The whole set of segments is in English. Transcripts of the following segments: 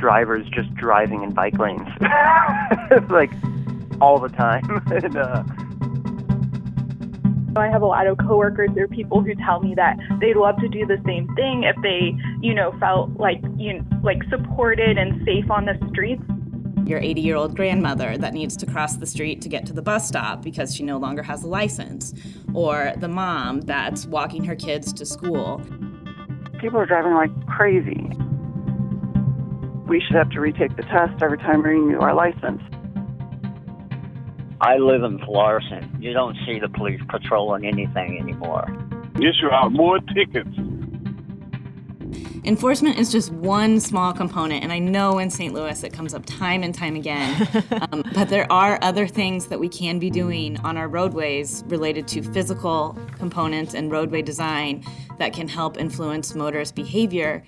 drivers just driving in bike lanes, like all the time. and, uh, I have a lot of coworkers or people who tell me that they'd love to do the same thing if they, you know, felt like you know, like supported and safe on the streets. Your 80 year old grandmother that needs to cross the street to get to the bus stop because she no longer has a license, or the mom that's walking her kids to school. People are driving like crazy. We should have to retake the test every time we renew our license. I live in Florissant. You don't see the police patrolling anything anymore. Issue out more tickets. Enforcement is just one small component, and I know in St. Louis it comes up time and time again. um, but there are other things that we can be doing on our roadways related to physical components and roadway design that can help influence motorist behavior.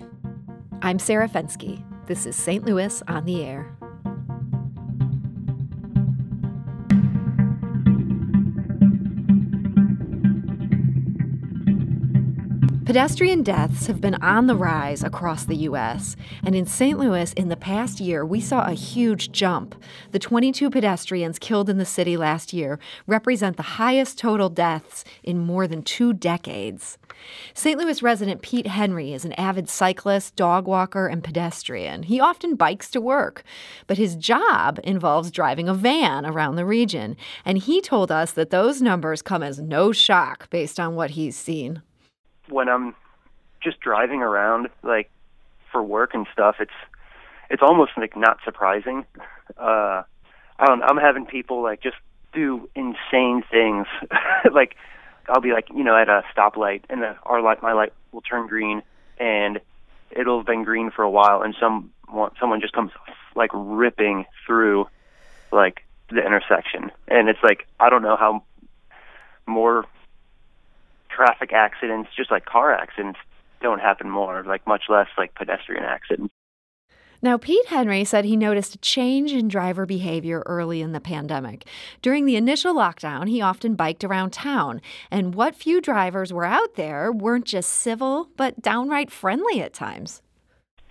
I'm Sarah Fenske. This is St. Louis on the Air. Pedestrian deaths have been on the rise across the U.S., and in St. Louis in the past year, we saw a huge jump. The 22 pedestrians killed in the city last year represent the highest total deaths in more than two decades. St. Louis resident Pete Henry is an avid cyclist, dog walker, and pedestrian. He often bikes to work, but his job involves driving a van around the region, and he told us that those numbers come as no shock based on what he's seen when I'm just driving around, like for work and stuff, it's it's almost like not surprising. Uh, I don't. I'm having people like just do insane things. like I'll be like, you know, at a stoplight, and the, our light, my light will turn green, and it'll have been green for a while, and some someone just comes like ripping through like the intersection, and it's like I don't know how more traffic accidents, just like car accidents, don't happen more, like much less like pedestrian accidents. Now, Pete Henry said he noticed a change in driver behavior early in the pandemic. During the initial lockdown, he often biked around town, and what few drivers were out there weren't just civil, but downright friendly at times.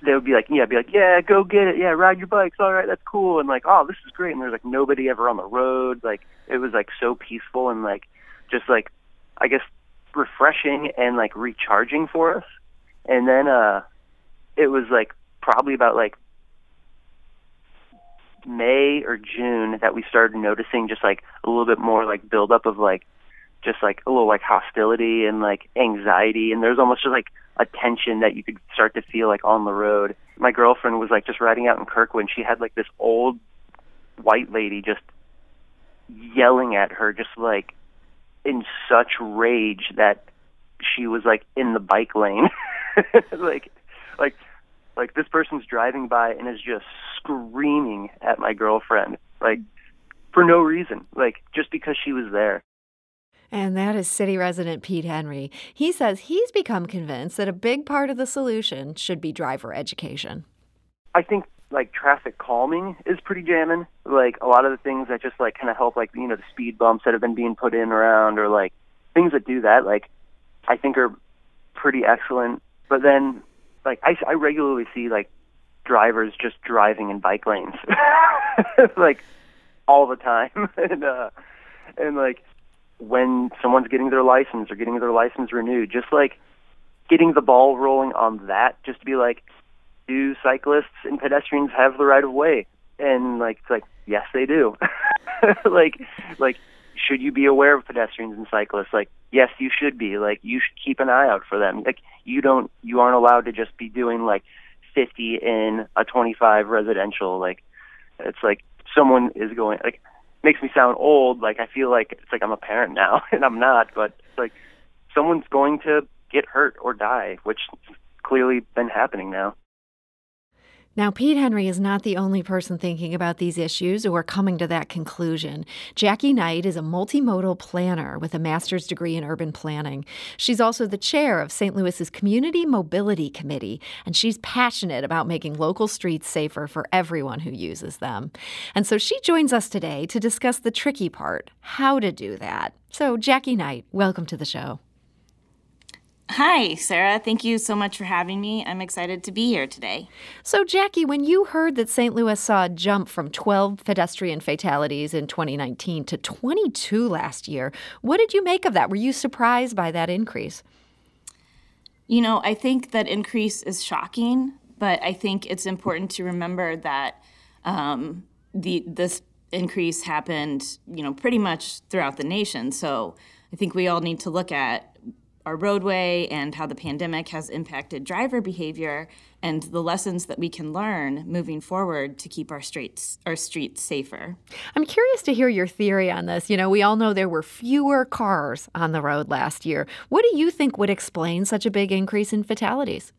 They would be like, yeah, be like, yeah, go get it, yeah, ride your bikes, all right, that's cool, and like, oh, this is great, and there's like nobody ever on the road, like it was like so peaceful and like just like, I guess refreshing and like recharging for us. And then uh it was like probably about like May or June that we started noticing just like a little bit more like buildup of like just like a little like hostility and like anxiety and there's almost just like a tension that you could start to feel like on the road. My girlfriend was like just riding out in Kirkwood and she had like this old white lady just yelling at her just like in such rage that she was like in the bike lane like like like this person's driving by and is just screaming at my girlfriend like for no reason like just because she was there and that is city resident Pete Henry. He says he's become convinced that a big part of the solution should be driver education. I think like traffic calming is pretty jamming. Like a lot of the things that just like kind of help, like you know the speed bumps that have been being put in around, or like things that do that, like I think are pretty excellent. But then, like I, I regularly see like drivers just driving in bike lanes, like all the time, and uh, and like when someone's getting their license or getting their license renewed, just like getting the ball rolling on that, just to be like, do cyclists and pedestrians have the right of way? And like, it's like, yes, they do. like, like, should you be aware of pedestrians and cyclists? Like, yes, you should be. Like, you should keep an eye out for them. Like, you don't, you aren't allowed to just be doing like 50 in a 25 residential. Like, it's like someone is going, like, makes me sound old. Like, I feel like it's like I'm a parent now, and I'm not. But it's like someone's going to get hurt or die, which clearly been happening now. Now, Pete Henry is not the only person thinking about these issues or coming to that conclusion. Jackie Knight is a multimodal planner with a master's degree in urban planning. She's also the chair of St. Louis's Community Mobility Committee, and she's passionate about making local streets safer for everyone who uses them. And so she joins us today to discuss the tricky part how to do that. So, Jackie Knight, welcome to the show. Hi, Sarah. Thank you so much for having me. I'm excited to be here today. So, Jackie, when you heard that St. Louis saw a jump from 12 pedestrian fatalities in 2019 to 22 last year, what did you make of that? Were you surprised by that increase? You know, I think that increase is shocking, but I think it's important to remember that um, the this increase happened, you know, pretty much throughout the nation. So I think we all need to look at our roadway and how the pandemic has impacted driver behavior and the lessons that we can learn moving forward to keep our streets our streets safer. I'm curious to hear your theory on this. You know, we all know there were fewer cars on the road last year. What do you think would explain such a big increase in fatalities?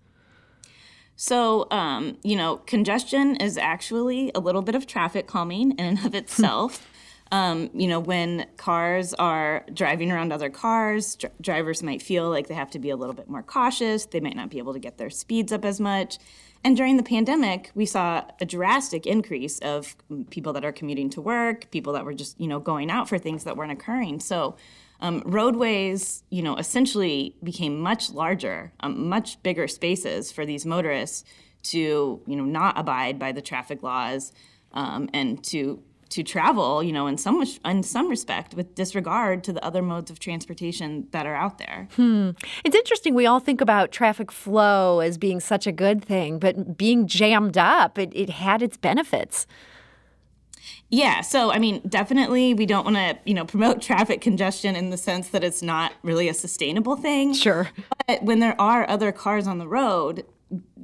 So, um, you know, congestion is actually a little bit of traffic calming in and of itself. Um, you know, when cars are driving around other cars, dr- drivers might feel like they have to be a little bit more cautious. They might not be able to get their speeds up as much. And during the pandemic, we saw a drastic increase of people that are commuting to work, people that were just, you know, going out for things that weren't occurring. So, um, roadways, you know, essentially became much larger, um, much bigger spaces for these motorists to, you know, not abide by the traffic laws um, and to to travel, you know, in some in some respect, with disregard to the other modes of transportation that are out there. Hmm. It's interesting. We all think about traffic flow as being such a good thing, but being jammed up, it, it had its benefits. Yeah, so I mean, definitely we don't want to, you know, promote traffic congestion in the sense that it's not really a sustainable thing. Sure. But when there are other cars on the road,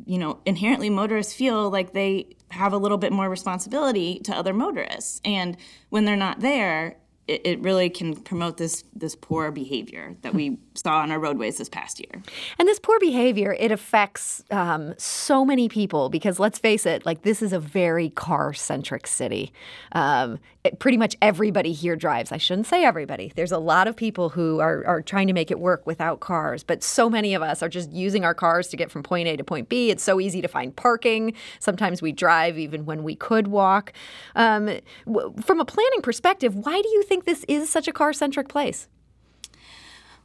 you know, inherently motorists feel like they have a little bit more responsibility to other motorists. And when they're not there, it, it really can promote this this poor behavior that we saw on our roadways this past year. And this poor behavior, it affects um, so many people because let's face it, like this is a very car centric city. Um, it, pretty much everybody here drives. I shouldn't say everybody. There's a lot of people who are, are trying to make it work without cars, but so many of us are just using our cars to get from point A to point B. It's so easy to find parking. Sometimes we drive even when we could walk. Um, w- from a planning perspective, why do you think this is such a car centric place?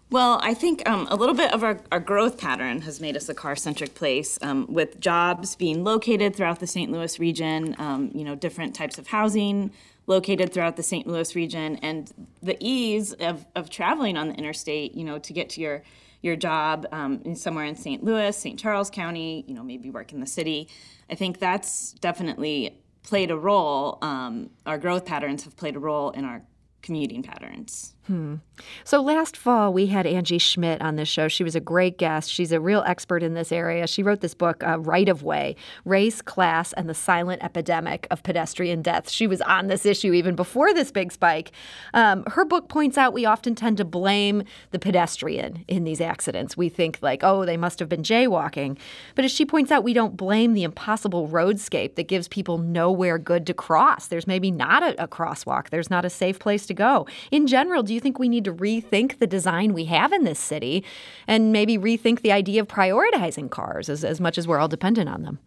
Well, I think um, a little bit of our, our growth pattern has made us a car centric place um, with jobs being located throughout the St. Louis region, um, you know, different types of housing located throughout the St. Louis region, and the ease of, of traveling on the interstate, you know, to get to your your job um, somewhere in St. Louis, St. Charles County, you know, maybe work in the city. I think that's definitely played a role. Um, our growth patterns have played a role in our commuting patterns. Hmm. So last fall, we had Angie Schmitt on this show. She was a great guest. She's a real expert in this area. She wrote this book, uh, Right of Way Race, Class, and the Silent Epidemic of Pedestrian Deaths. She was on this issue even before this big spike. Um, her book points out we often tend to blame the pedestrian in these accidents. We think, like, oh, they must have been jaywalking. But as she points out, we don't blame the impossible roadscape that gives people nowhere good to cross. There's maybe not a, a crosswalk, there's not a safe place to go. In general, do you think we need to rethink the design we have in this city and maybe rethink the idea of prioritizing cars as, as much as we're all dependent on them?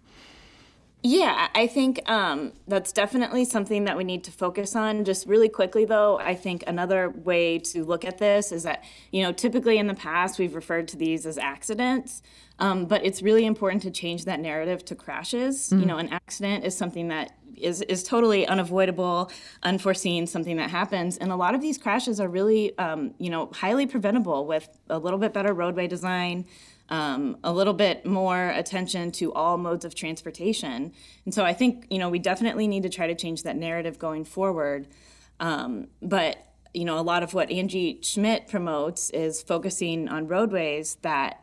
Yeah, I think um, that's definitely something that we need to focus on. Just really quickly, though, I think another way to look at this is that, you know, typically in the past we've referred to these as accidents, um, but it's really important to change that narrative to crashes. Mm. You know, an accident is something that is, is totally unavoidable, unforeseen, something that happens. And a lot of these crashes are really, um, you know, highly preventable with a little bit better roadway design, um, a little bit more attention to all modes of transportation. And so I think, you know, we definitely need to try to change that narrative going forward. Um, but, you know, a lot of what Angie Schmitt promotes is focusing on roadways that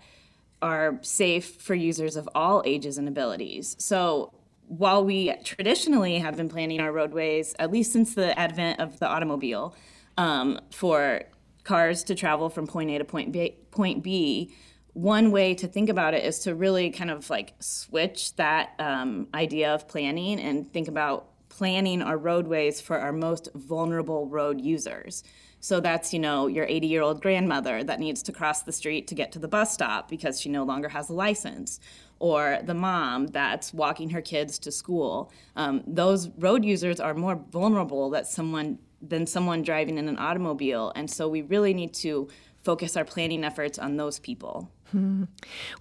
are safe for users of all ages and abilities. So while we traditionally have been planning our roadways, at least since the advent of the automobile, um, for cars to travel from point A to point B, point B, one way to think about it is to really kind of like switch that um, idea of planning and think about planning our roadways for our most vulnerable road users. So that's, you know, your 80 year old grandmother that needs to cross the street to get to the bus stop because she no longer has a license, or the mom that's walking her kids to school. Um, those road users are more vulnerable that someone than someone driving in an automobile, and so we really need to focus our planning efforts on those people. Well,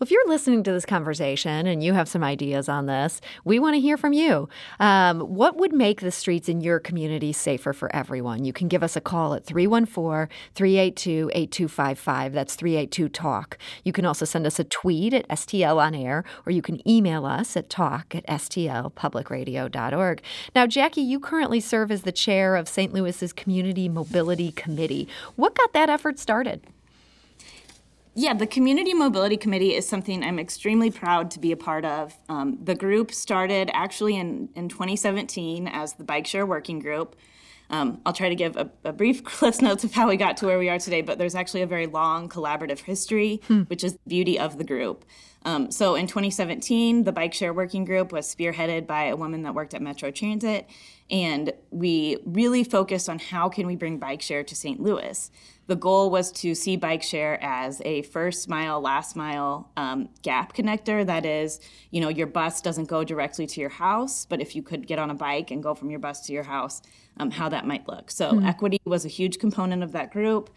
if you're listening to this conversation and you have some ideas on this, we want to hear from you. Um, what would make the streets in your community safer for everyone? You can give us a call at 314 382 8255. That's 382 TALK. You can also send us a tweet at STL on air, or you can email us at talk at stlpublicradio.org. Now, Jackie, you currently serve as the chair of St. Louis's Community Mobility Committee. What got that effort started? Yeah, the Community Mobility Committee is something I'm extremely proud to be a part of. Um, the group started actually in, in 2017 as the Bike Share Working Group. Um, I'll try to give a, a, brief cliff notes of how we got to where we are today, but there's actually a very long collaborative history, hmm. which is the beauty of the group. Um, so in 2017, the Bike Share Working Group was spearheaded by a woman that worked at Metro Transit, and we really focused on how can we bring bike share to St. Louis the goal was to see bike share as a first mile last mile um, gap connector that is you know your bus doesn't go directly to your house but if you could get on a bike and go from your bus to your house um, how that might look so mm-hmm. equity was a huge component of that group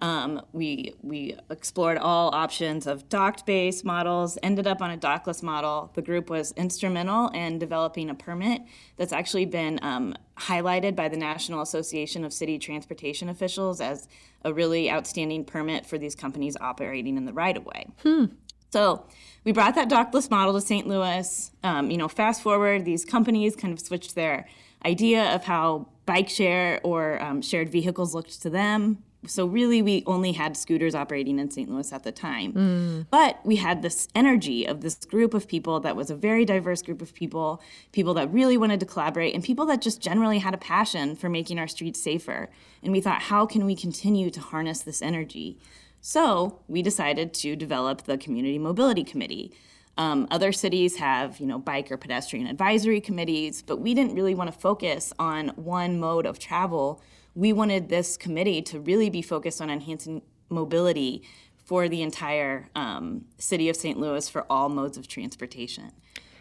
um, we we explored all options of docked base models, ended up on a dockless model. The group was instrumental in developing a permit that's actually been um, highlighted by the National Association of City Transportation Officials as a really outstanding permit for these companies operating in the right of way. Hmm. So we brought that dockless model to St. Louis. Um, you know, fast forward, these companies kind of switched their idea of how bike share or um, shared vehicles looked to them so really we only had scooters operating in St. Louis at the time. Mm. But we had this energy of this group of people that was a very diverse group of people, people that really wanted to collaborate and people that just generally had a passion for making our streets safer. And we thought how can we continue to harness this energy? So, we decided to develop the Community Mobility Committee. Um, other cities have, you know, bike or pedestrian advisory committees, but we didn't really want to focus on one mode of travel we wanted this committee to really be focused on enhancing mobility for the entire um, city of St. Louis for all modes of transportation.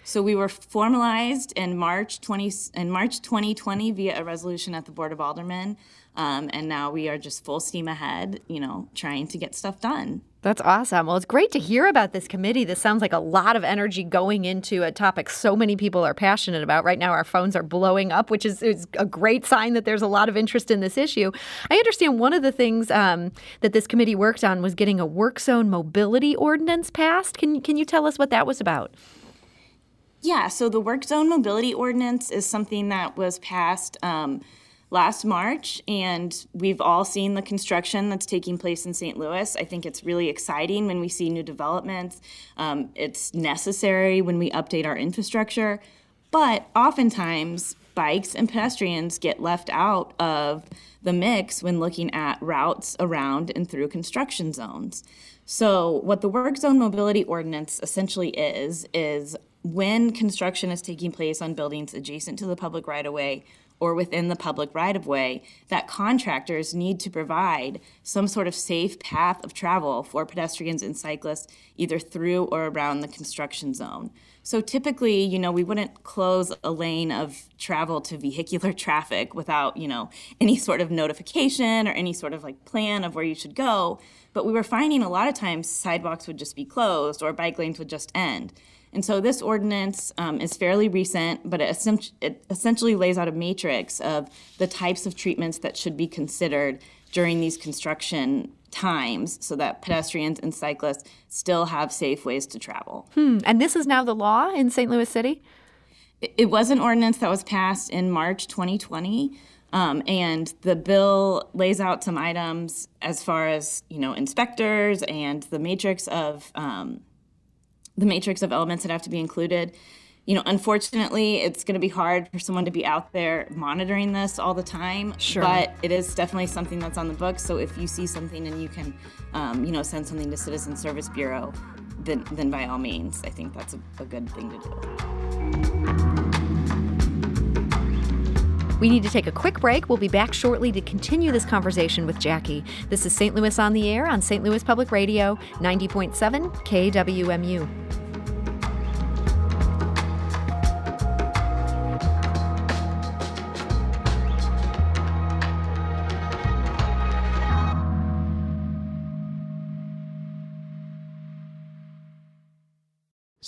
So we were formalized in March 20 in March 2020 via a resolution at the Board of Aldermen, um, and now we are just full steam ahead, you know, trying to get stuff done. That's awesome. Well, it's great to hear about this committee. This sounds like a lot of energy going into a topic so many people are passionate about. Right now, our phones are blowing up, which is, is a great sign that there's a lot of interest in this issue. I understand one of the things um, that this committee worked on was getting a work zone mobility ordinance passed. Can, can you tell us what that was about? Yeah, so the work zone mobility ordinance is something that was passed. Um, last March, and we've all seen the construction that's taking place in St. Louis. I think it's really exciting when we see new developments. Um, it's necessary when we update our infrastructure, but oftentimes bikes and pedestrians get left out of the mix when looking at routes around and through construction zones. So, what the work zone mobility ordinance essentially is, is when construction is taking place on buildings adjacent to the public right of way or within the public right of way, that contractors need to provide some sort of safe path of travel for pedestrians and cyclists either through or around the construction zone. So typically, you know, we wouldn't close a lane of travel to vehicular traffic without, you know, any sort of notification or any sort of like plan of where you should go. But we were finding a lot of times sidewalks would just be closed or bike lanes would just end. And so this ordinance um, is fairly recent, but it, it essentially lays out a matrix of the types of treatments that should be considered during these construction times so that pedestrians and cyclists still have safe ways to travel. Hmm. And this is now the law in St. Louis City? It was an ordinance that was passed in March 2020. Um, and the bill lays out some items as far as you know inspectors and the matrix of um, the matrix of elements that have to be included. You know, unfortunately, it's going to be hard for someone to be out there monitoring this all the time. Sure. But it is definitely something that's on the books. So if you see something and you can, um, you know, send something to Citizen Service Bureau, then, then by all means, I think that's a, a good thing to do. We need to take a quick break. We'll be back shortly to continue this conversation with Jackie. This is St. Louis on the Air on St. Louis Public Radio, 90.7 KWMU.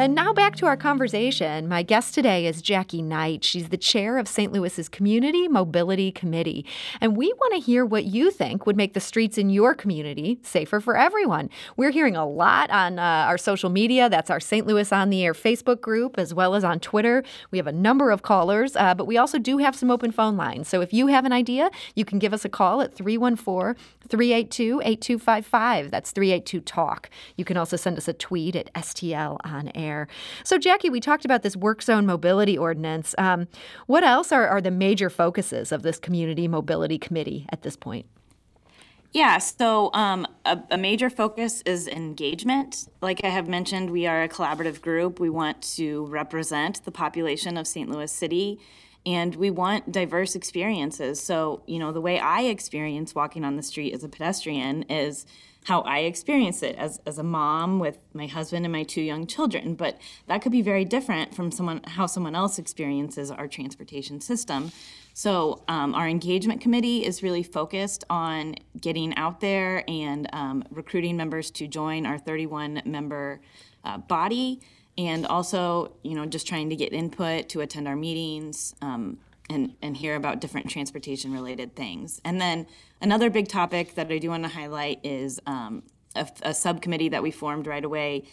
And now back to our conversation. My guest today is Jackie Knight. She's the chair of St. Louis's Community Mobility Committee. And we want to hear what you think would make the streets in your community safer for everyone. We're hearing a lot on uh, our social media. That's our St. Louis on the Air Facebook group, as well as on Twitter. We have a number of callers, uh, but we also do have some open phone lines. So if you have an idea, you can give us a call at 314 382 8255. That's 382 Talk. You can also send us a tweet at STL on air. So, Jackie, we talked about this work zone mobility ordinance. Um, what else are, are the major focuses of this community mobility committee at this point? Yeah, so um, a, a, major focus is engagement. Like I have mentioned, we are a collaborative group. We want to represent the population of St. Louis City and we want diverse experiences. So, you know, the way I experience walking on the street as a pedestrian is how I experience it as, as a mom with my husband and my two young children. But that could be very different from someone how someone else experiences our transportation system. So um, our engagement committee is really focused on getting out there and um, recruiting members to join our 31 member uh, body and also you know just trying to get input to attend our meetings um, and, and hear about different transportation related things. And then another big topic that I do want to highlight is um, a, a, subcommittee that we formed right away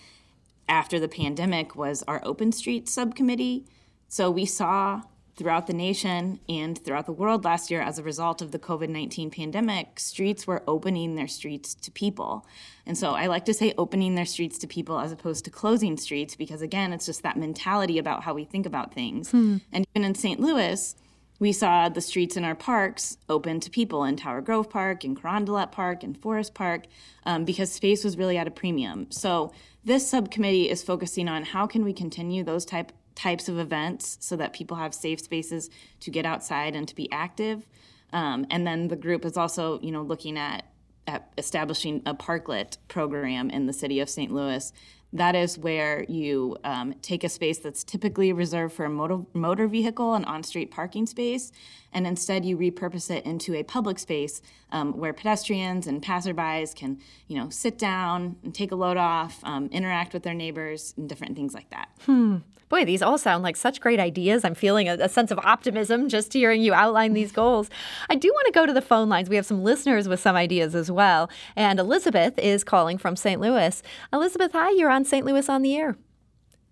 after the pandemic was our Open Streets subcommittee. So we saw throughout the nation and throughout the world last year as a result of the COVID 19 pandemic, streets were opening their streets to people. And so I like to say opening their streets to people as opposed to closing streets because, again, it's just that mentality about how we think about things. Hmm. And even in St. Louis, we saw the streets in our parks open to people in Tower Grove Park, in Carondelet Park, in Forest Park, um, because space was really at a premium. So this subcommittee is focusing on how can we continue those type types of events so that people have safe spaces to get outside and to be active. Um, and then the group is also, you know, looking at, at establishing a parklet program in the city of St. Louis that is where you um, take a space that's typically reserved for a motor, motor vehicle, an on street parking space, and instead you repurpose it into a public space um, where pedestrians and passerbys can, you know, sit down and take a load off, um, interact with their neighbors, and different things like that. Hmm. Boy, these all sound like such great ideas. I'm feeling a, a, sense of optimism just hearing you outline these goals. I do want to go to the phone lines. We have some listeners with some ideas as well. And Elizabeth is calling from St. Louis. Elizabeth, hi, you're on St. Louis on the air.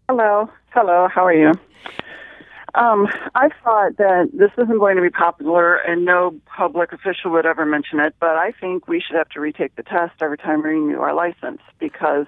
Hello. Hello. How are you? Um, I thought that this isn't going to be popular and no public official would ever mention it, but I think we should have to retake the test every time we renew our license because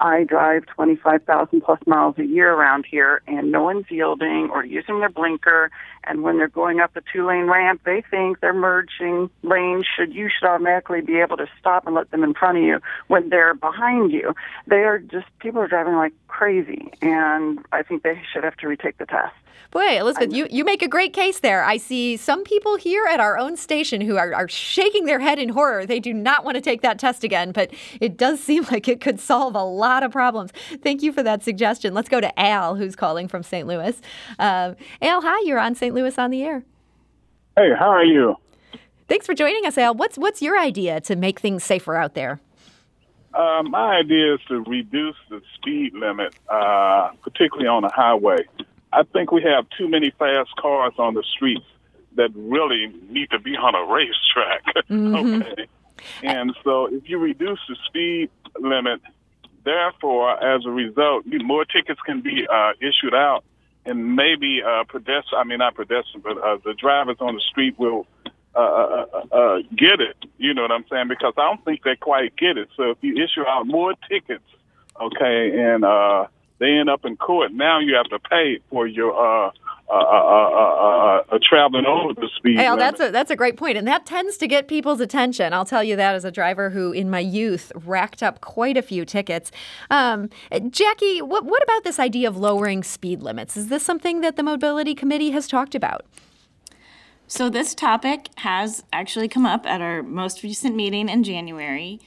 I drive 25,000 plus miles a year around here, and no one's yielding or using their blinker. And when they're going up a two lane ramp, they think they're merging lanes. Should you should automatically be able to stop and let them in front of you when they're behind you. They are just people are driving like crazy, and I think they should have to retake the test. Boy, Elizabeth, you, you make a great case there. I see some people here at our own station who are, are shaking their head in horror. They do not want to take that test again, but it does seem like it could solve a lot of problems. Thank you for that suggestion. Let's go to Al, who's calling from St. Louis. Uh, Al, hi, you're on St. Louis on the air. Hey, how are you? Thanks for joining us, Al. What's what's your idea to make things safer out there? Uh, my idea is to reduce the speed limit, uh, particularly on the highway. I think we have too many fast cars on the streets that really need to be on a racetrack. Mm-hmm. okay. And so if you reduce the speed limit, therefore, as a result, more tickets can be uh, issued out, and maybe uh, pedestrians, I mean, not pedestrians, but uh, the drivers on the street will uh, uh, uh, uh, get it. You know what I'm saying? Because I don't think they quite get it. So if you issue out more tickets, okay, and uh, they end up in court. Now you have to pay for your uh, uh, uh, uh, uh, traveling over the speed. Hey, that's a that's a great point, and that tends to get people's attention. I'll tell you that as a driver who, in my youth, racked up quite a few tickets. Um, Jackie, what what about this idea of lowering speed limits? Is this something that the mobility committee has talked about? So, this topic has actually come up at our most recent meeting in January.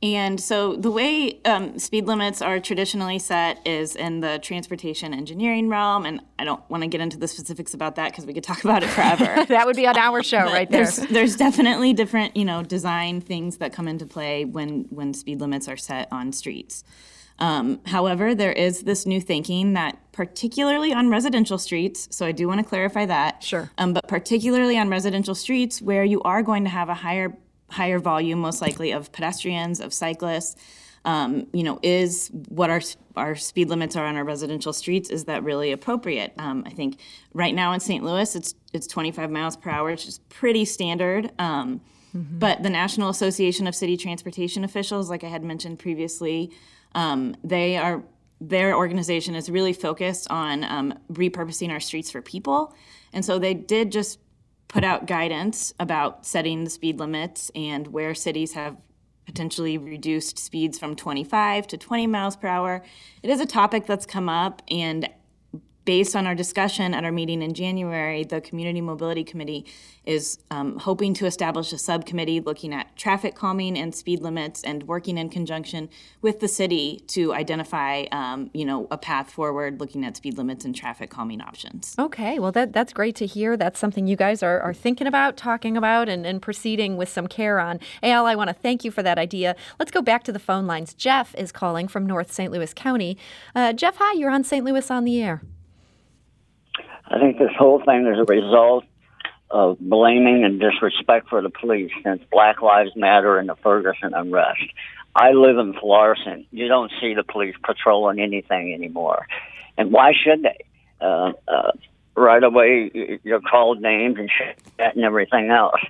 And so, the way um, speed limits are traditionally set is in the transportation engineering realm. And I don't want to get into the specifics about that because we could talk about it forever. that would be on our show But right there. There's, there's definitely different, you know, design things that come into play when when speed limits are set on streets. Um, however, there is this new thinking that, particularly on residential streets, so I do want to clarify that. Sure. Um, but particularly on residential streets where you are going to have a higher higher volume, most likely, of pedestrians, of cyclists. Um, you know, is what our our speed limits are on our residential streets? Is that really appropriate? Um, I think right now in St. Louis, it's it's 25 miles per hour, which is pretty standard. Um, But the National Association of City Transportation Officials, like I had mentioned previously, um, they are their organization is really focused on um, repurposing our streets for people, and so they did just put out guidance about setting the speed limits and where cities have potentially reduced speeds from 25 to 20 miles per hour. It is a topic that's come up, and based on our discussion at our meeting in January, the Community Mobility Committee is um, hoping to establish a subcommittee looking at traffic calming and speed limits and working in conjunction with the city to identify, um, you know, a path forward looking at speed limits and traffic calming options. Okay, well, that, that's great to hear. That's something you guys are, are thinking about, talking about, and, and proceeding with some care on. Al, I want to thank you for that idea. Let's go back to the phone lines. Jeff is calling from North St. Louis County. Uh, Jeff, hi, you're on St. Louis on the air. I think this whole thing is a result of blaming and disrespect for the police since Black Lives Matter and the Ferguson unrest. I live in Florissant. You don't see the police patrolling anything anymore. And why should they? Uh, uh, right away, you're called names and shit and everything else.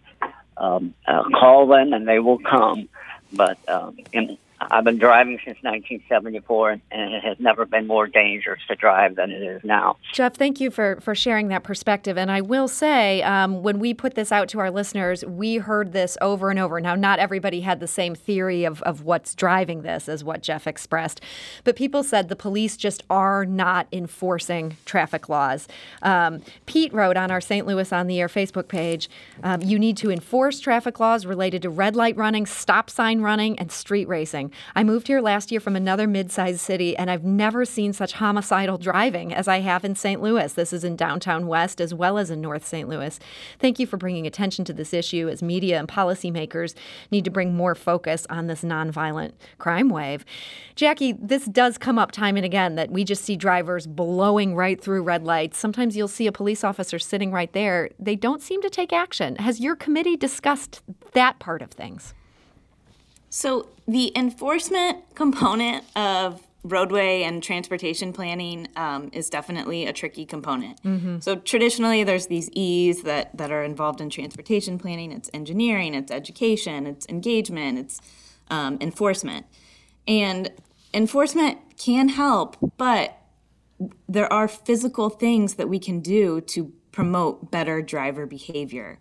Um, uh, call them and they will come. But um, in, I've been driving since 1974, and, it has never been more dangerous to drive than it is now. Jeff, thank you for, for sharing that perspective. And I will say, um, when we put this out to our listeners, we heard this over and over. Now, not everybody had the same theory of, of what's driving this, as what Jeff expressed, but people said the police just are not enforcing traffic laws. Um, Pete wrote on our St. Louis on the Air Facebook page um, you need to enforce traffic laws related to red light running, stop sign running, and street racing. I moved here last year from another mid sized city, and I've never seen such homicidal driving as I have in St. Louis. This is in downtown West as well as in North St. Louis. Thank you for bringing attention to this issue as media and policymakers need to bring more focus on this nonviolent crime wave. Jackie, this does come up time and again that we just see drivers blowing right through red lights. Sometimes you'll see a police officer sitting right there. They don't seem to take action. Has your committee discussed that part of things? So, the enforcement component of roadway and transportation planning um, is definitely a tricky component. So, traditionally, there's these E's that, that are involved in transportation planning it's engineering, it's education, it's engagement, it's um, enforcement. And enforcement can help, but there are physical things that we can do to promote better driver behavior.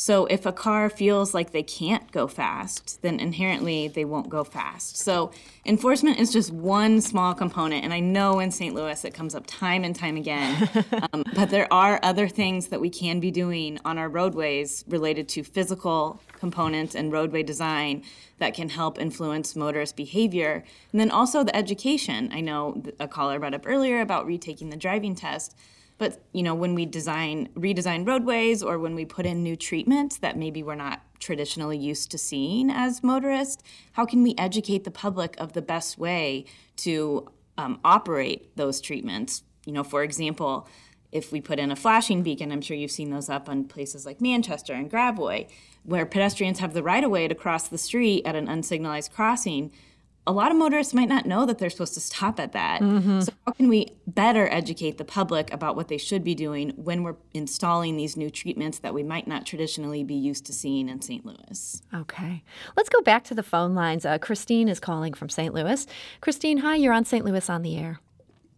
So if a car feels like they can't go fast, then inherently they won't go fast. So enforcement is just one small component, and I know in St. Louis it comes up time and time again. um, but there are other things that we can be doing on our roadways related to physical components and roadway design that can help influence motorist behavior. And then also the education. I know a caller brought up earlier about retaking the driving test. But you know, when we design redesign roadways or when we put in new treatments that maybe we're not traditionally used to seeing as motorists, how can we educate the public of the best way to um, operate those treatments? You know, for example, if we put in a flashing beacon, I'm sure you've seen those up on places like Manchester and Gravois, where pedestrians have the right of way to cross the street at an unsignalized crossing. A lot of motorists might not know that they're supposed to stop at that. So, how can we better educate the public about what they should be doing when we're installing these new treatments that we might not traditionally be used to seeing in St. Louis? Okay. Let's go back to the phone lines. Uh, Christine is calling from St. Louis. Christine, hi, you're on St. Louis on the air.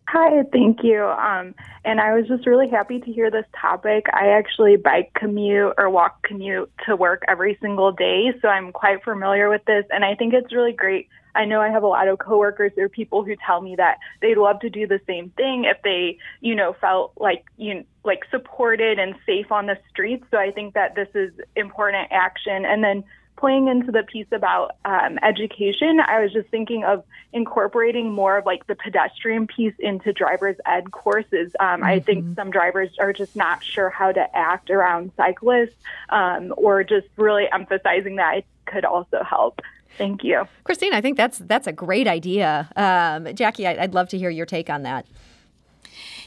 Hi, thank you. Um, and I was just really happy to hear this topic. I actually bike commute or walk commute to work every single day, so I'm quite familiar with this. And I think it's really great. I know I have a lot of coworkers or people who tell me that they'd love to do the same thing if they, you know, felt like you like supported and safe on the streets. So I think that this is important action. And then playing into the piece about um, education, I was just thinking of incorporating more of like the pedestrian piece into driver's ed courses. Um, mm-hmm. I think mm-hmm. some drivers are just not sure how to act around cyclists, um, or just really emphasizing that it could also help. Thank you, Christine. I think that's that's a great idea. Um, Jackie, I'd love to hear your take on that.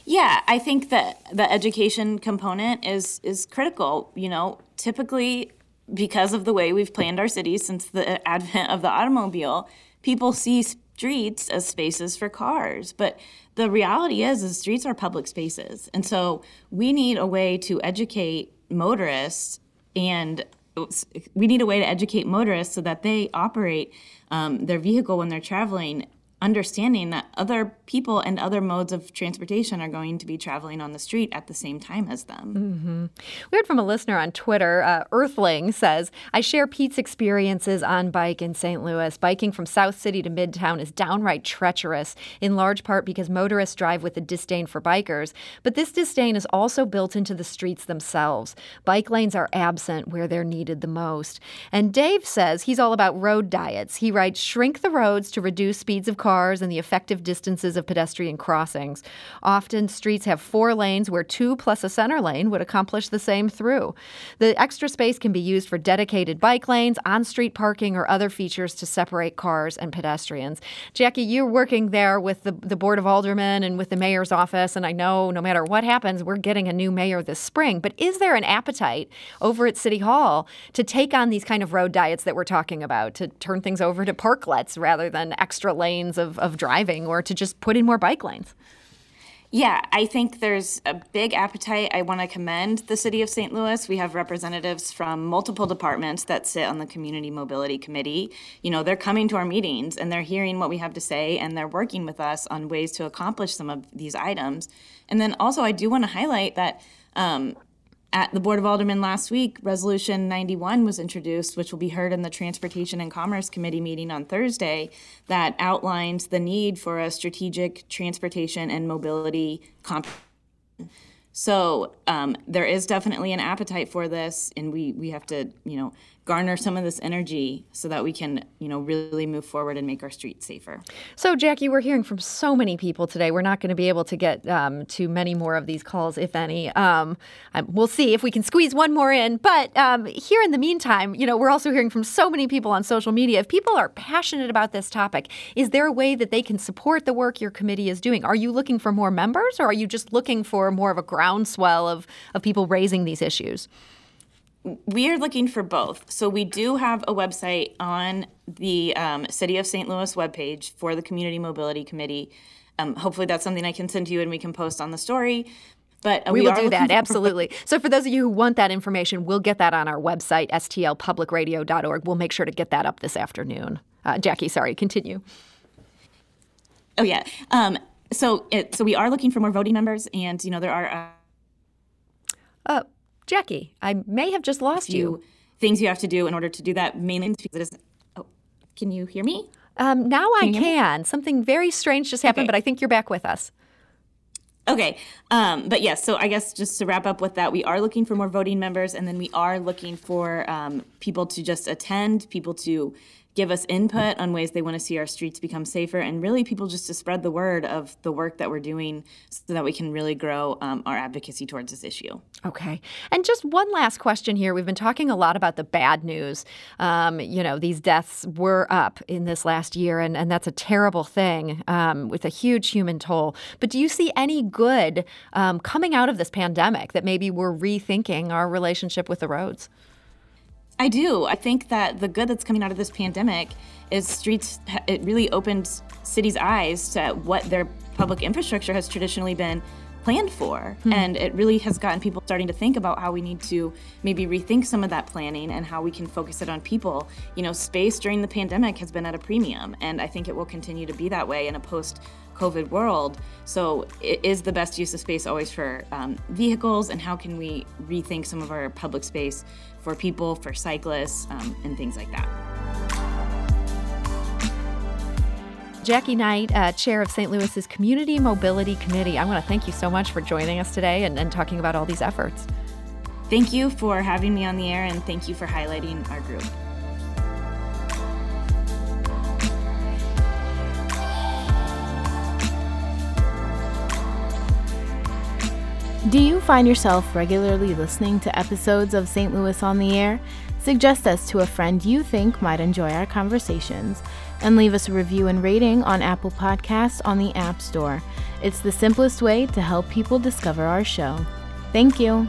Yeah, I think that the education component is is critical. You know, typically because of the way we've planned our cities since the advent of the automobile, people see streets as spaces for cars. But the reality is, is streets are public spaces. And so we need a way to educate motorists and we need a way to educate motorists so that they operate um, their vehicle when they're traveling understanding that other people and other modes of transportation are going to be traveling on the street at the same time as them. Mm-hmm. We heard from a listener on Twitter. Uh, Earthling says, I share Pete's experiences on bike in St. Louis. Biking from South City to Midtown is downright treacherous, in large part because motorists drive with a disdain for bikers. But this disdain is also built into the streets themselves. Bike lanes are absent where they're needed the most. And Dave says he's all about road diets. He writes, shrink the roads to reduce speeds of cars and the effective distances of pedestrian crossings. Often, streets have four lanes where two plus a center lane would accomplish the same through. The extra space can be used for dedicated bike lanes, on street parking, or other features to separate cars and pedestrians. Jackie, you're working there with the, the Board of Aldermen and with the mayor's office, and I know no matter what happens, we're getting a new mayor this spring. But is there an appetite over at City Hall to take on these kind of road diets that we're talking about, to turn things over to parklets rather than extra lanes? Of, of driving or to just put in more bike lanes? Yeah, I think there's a big appetite. I want to commend the city of St. Louis. We have representatives from multiple departments that sit on the Community Mobility Committee. You know, they're coming to our meetings and they're hearing what we have to say and they're working with us on ways to accomplish some of these items. And then also, I do want to highlight that um, at the Board of Aldermen last week, Resolution 91 was introduced, which will be heard in the Transportation and Commerce Committee meeting on Thursday, that outlines the need for a strategic transportation and mobility comp. So um, there is definitely an appetite for this, and we we have to you know garner some of this energy so that we can, you know, really move forward and make our streets safer. So, Jackie, we're hearing from so many people today. We're not going to be able to get um, to many more of these calls, if any. Um, we'll see if we can squeeze one more in. But um, here in the meantime, you know, we're also hearing from so many people on social media. If people are passionate about this topic, is there a way that they can support the work your committee is doing? Are you looking for more members, or are you just looking for more of a groundswell of, of people raising these issues? We are looking for both. So we do have a website on the um, City of St. Louis webpage for the Community Mobility Committee. Um, hopefully, that's something I can send to you and we can post on the story. But uh, we, we, will do that absolutely. so for those of you who want that information, we'll get that on our website stlpublicradio.org. We'll make sure to get that up this afternoon. Uh, Jackie, sorry, continue. Oh yeah. Um, so it, so we are looking for more voting members, and you know there are. Uh, uh Jackie, I may have just lost you. Things you have to do in order to do that, mainly because it is. Oh, can you hear me? Um, now can I can. Something very strange just happened, okay. but I think you're back with us. Okay. Um, but yes, so I guess just to wrap up with that, we are looking for more voting members, and then we are looking for um, people to just attend, people to give us input on ways they want to see our streets become safer, and really people just to spread the word of the work that we're doing so that we can really grow um, our advocacy towards this issue. Okay. And just one last question here. We've been talking a lot about the bad news. Um, you know, these deaths were up in this last year, and, and that's a terrible thing um, with a huge human toll. But do you see any good um, coming out of this pandemic that maybe we're rethinking our relationship with the roads? I do. I think that the good that's coming out of this pandemic is streets, it really opened cities' eyes to what their public infrastructure has traditionally been planned for. Hmm. And it really has gotten people starting to think about how we need to maybe rethink some of that planning and how we can focus it on people. You know, space during the pandemic has been at a premium, and I think it will continue to be that way in a post COVID world. So, is the best use of space always for um, vehicles, and how can we rethink some of our public space for people, for cyclists, um, and things like that? Jackie Knight, uh, chair of St. Louis's Community Mobility Committee. I want to thank you so much for joining us today and, and talking about all these efforts. Thank you for having me on the air, and thank you for highlighting our group. Do you find yourself regularly listening to episodes of St. Louis on the Air? Suggest us to a friend you think might enjoy our conversations and leave us a review and rating on Apple Podcasts on the App Store. It's the simplest way to help people discover our show. Thank you.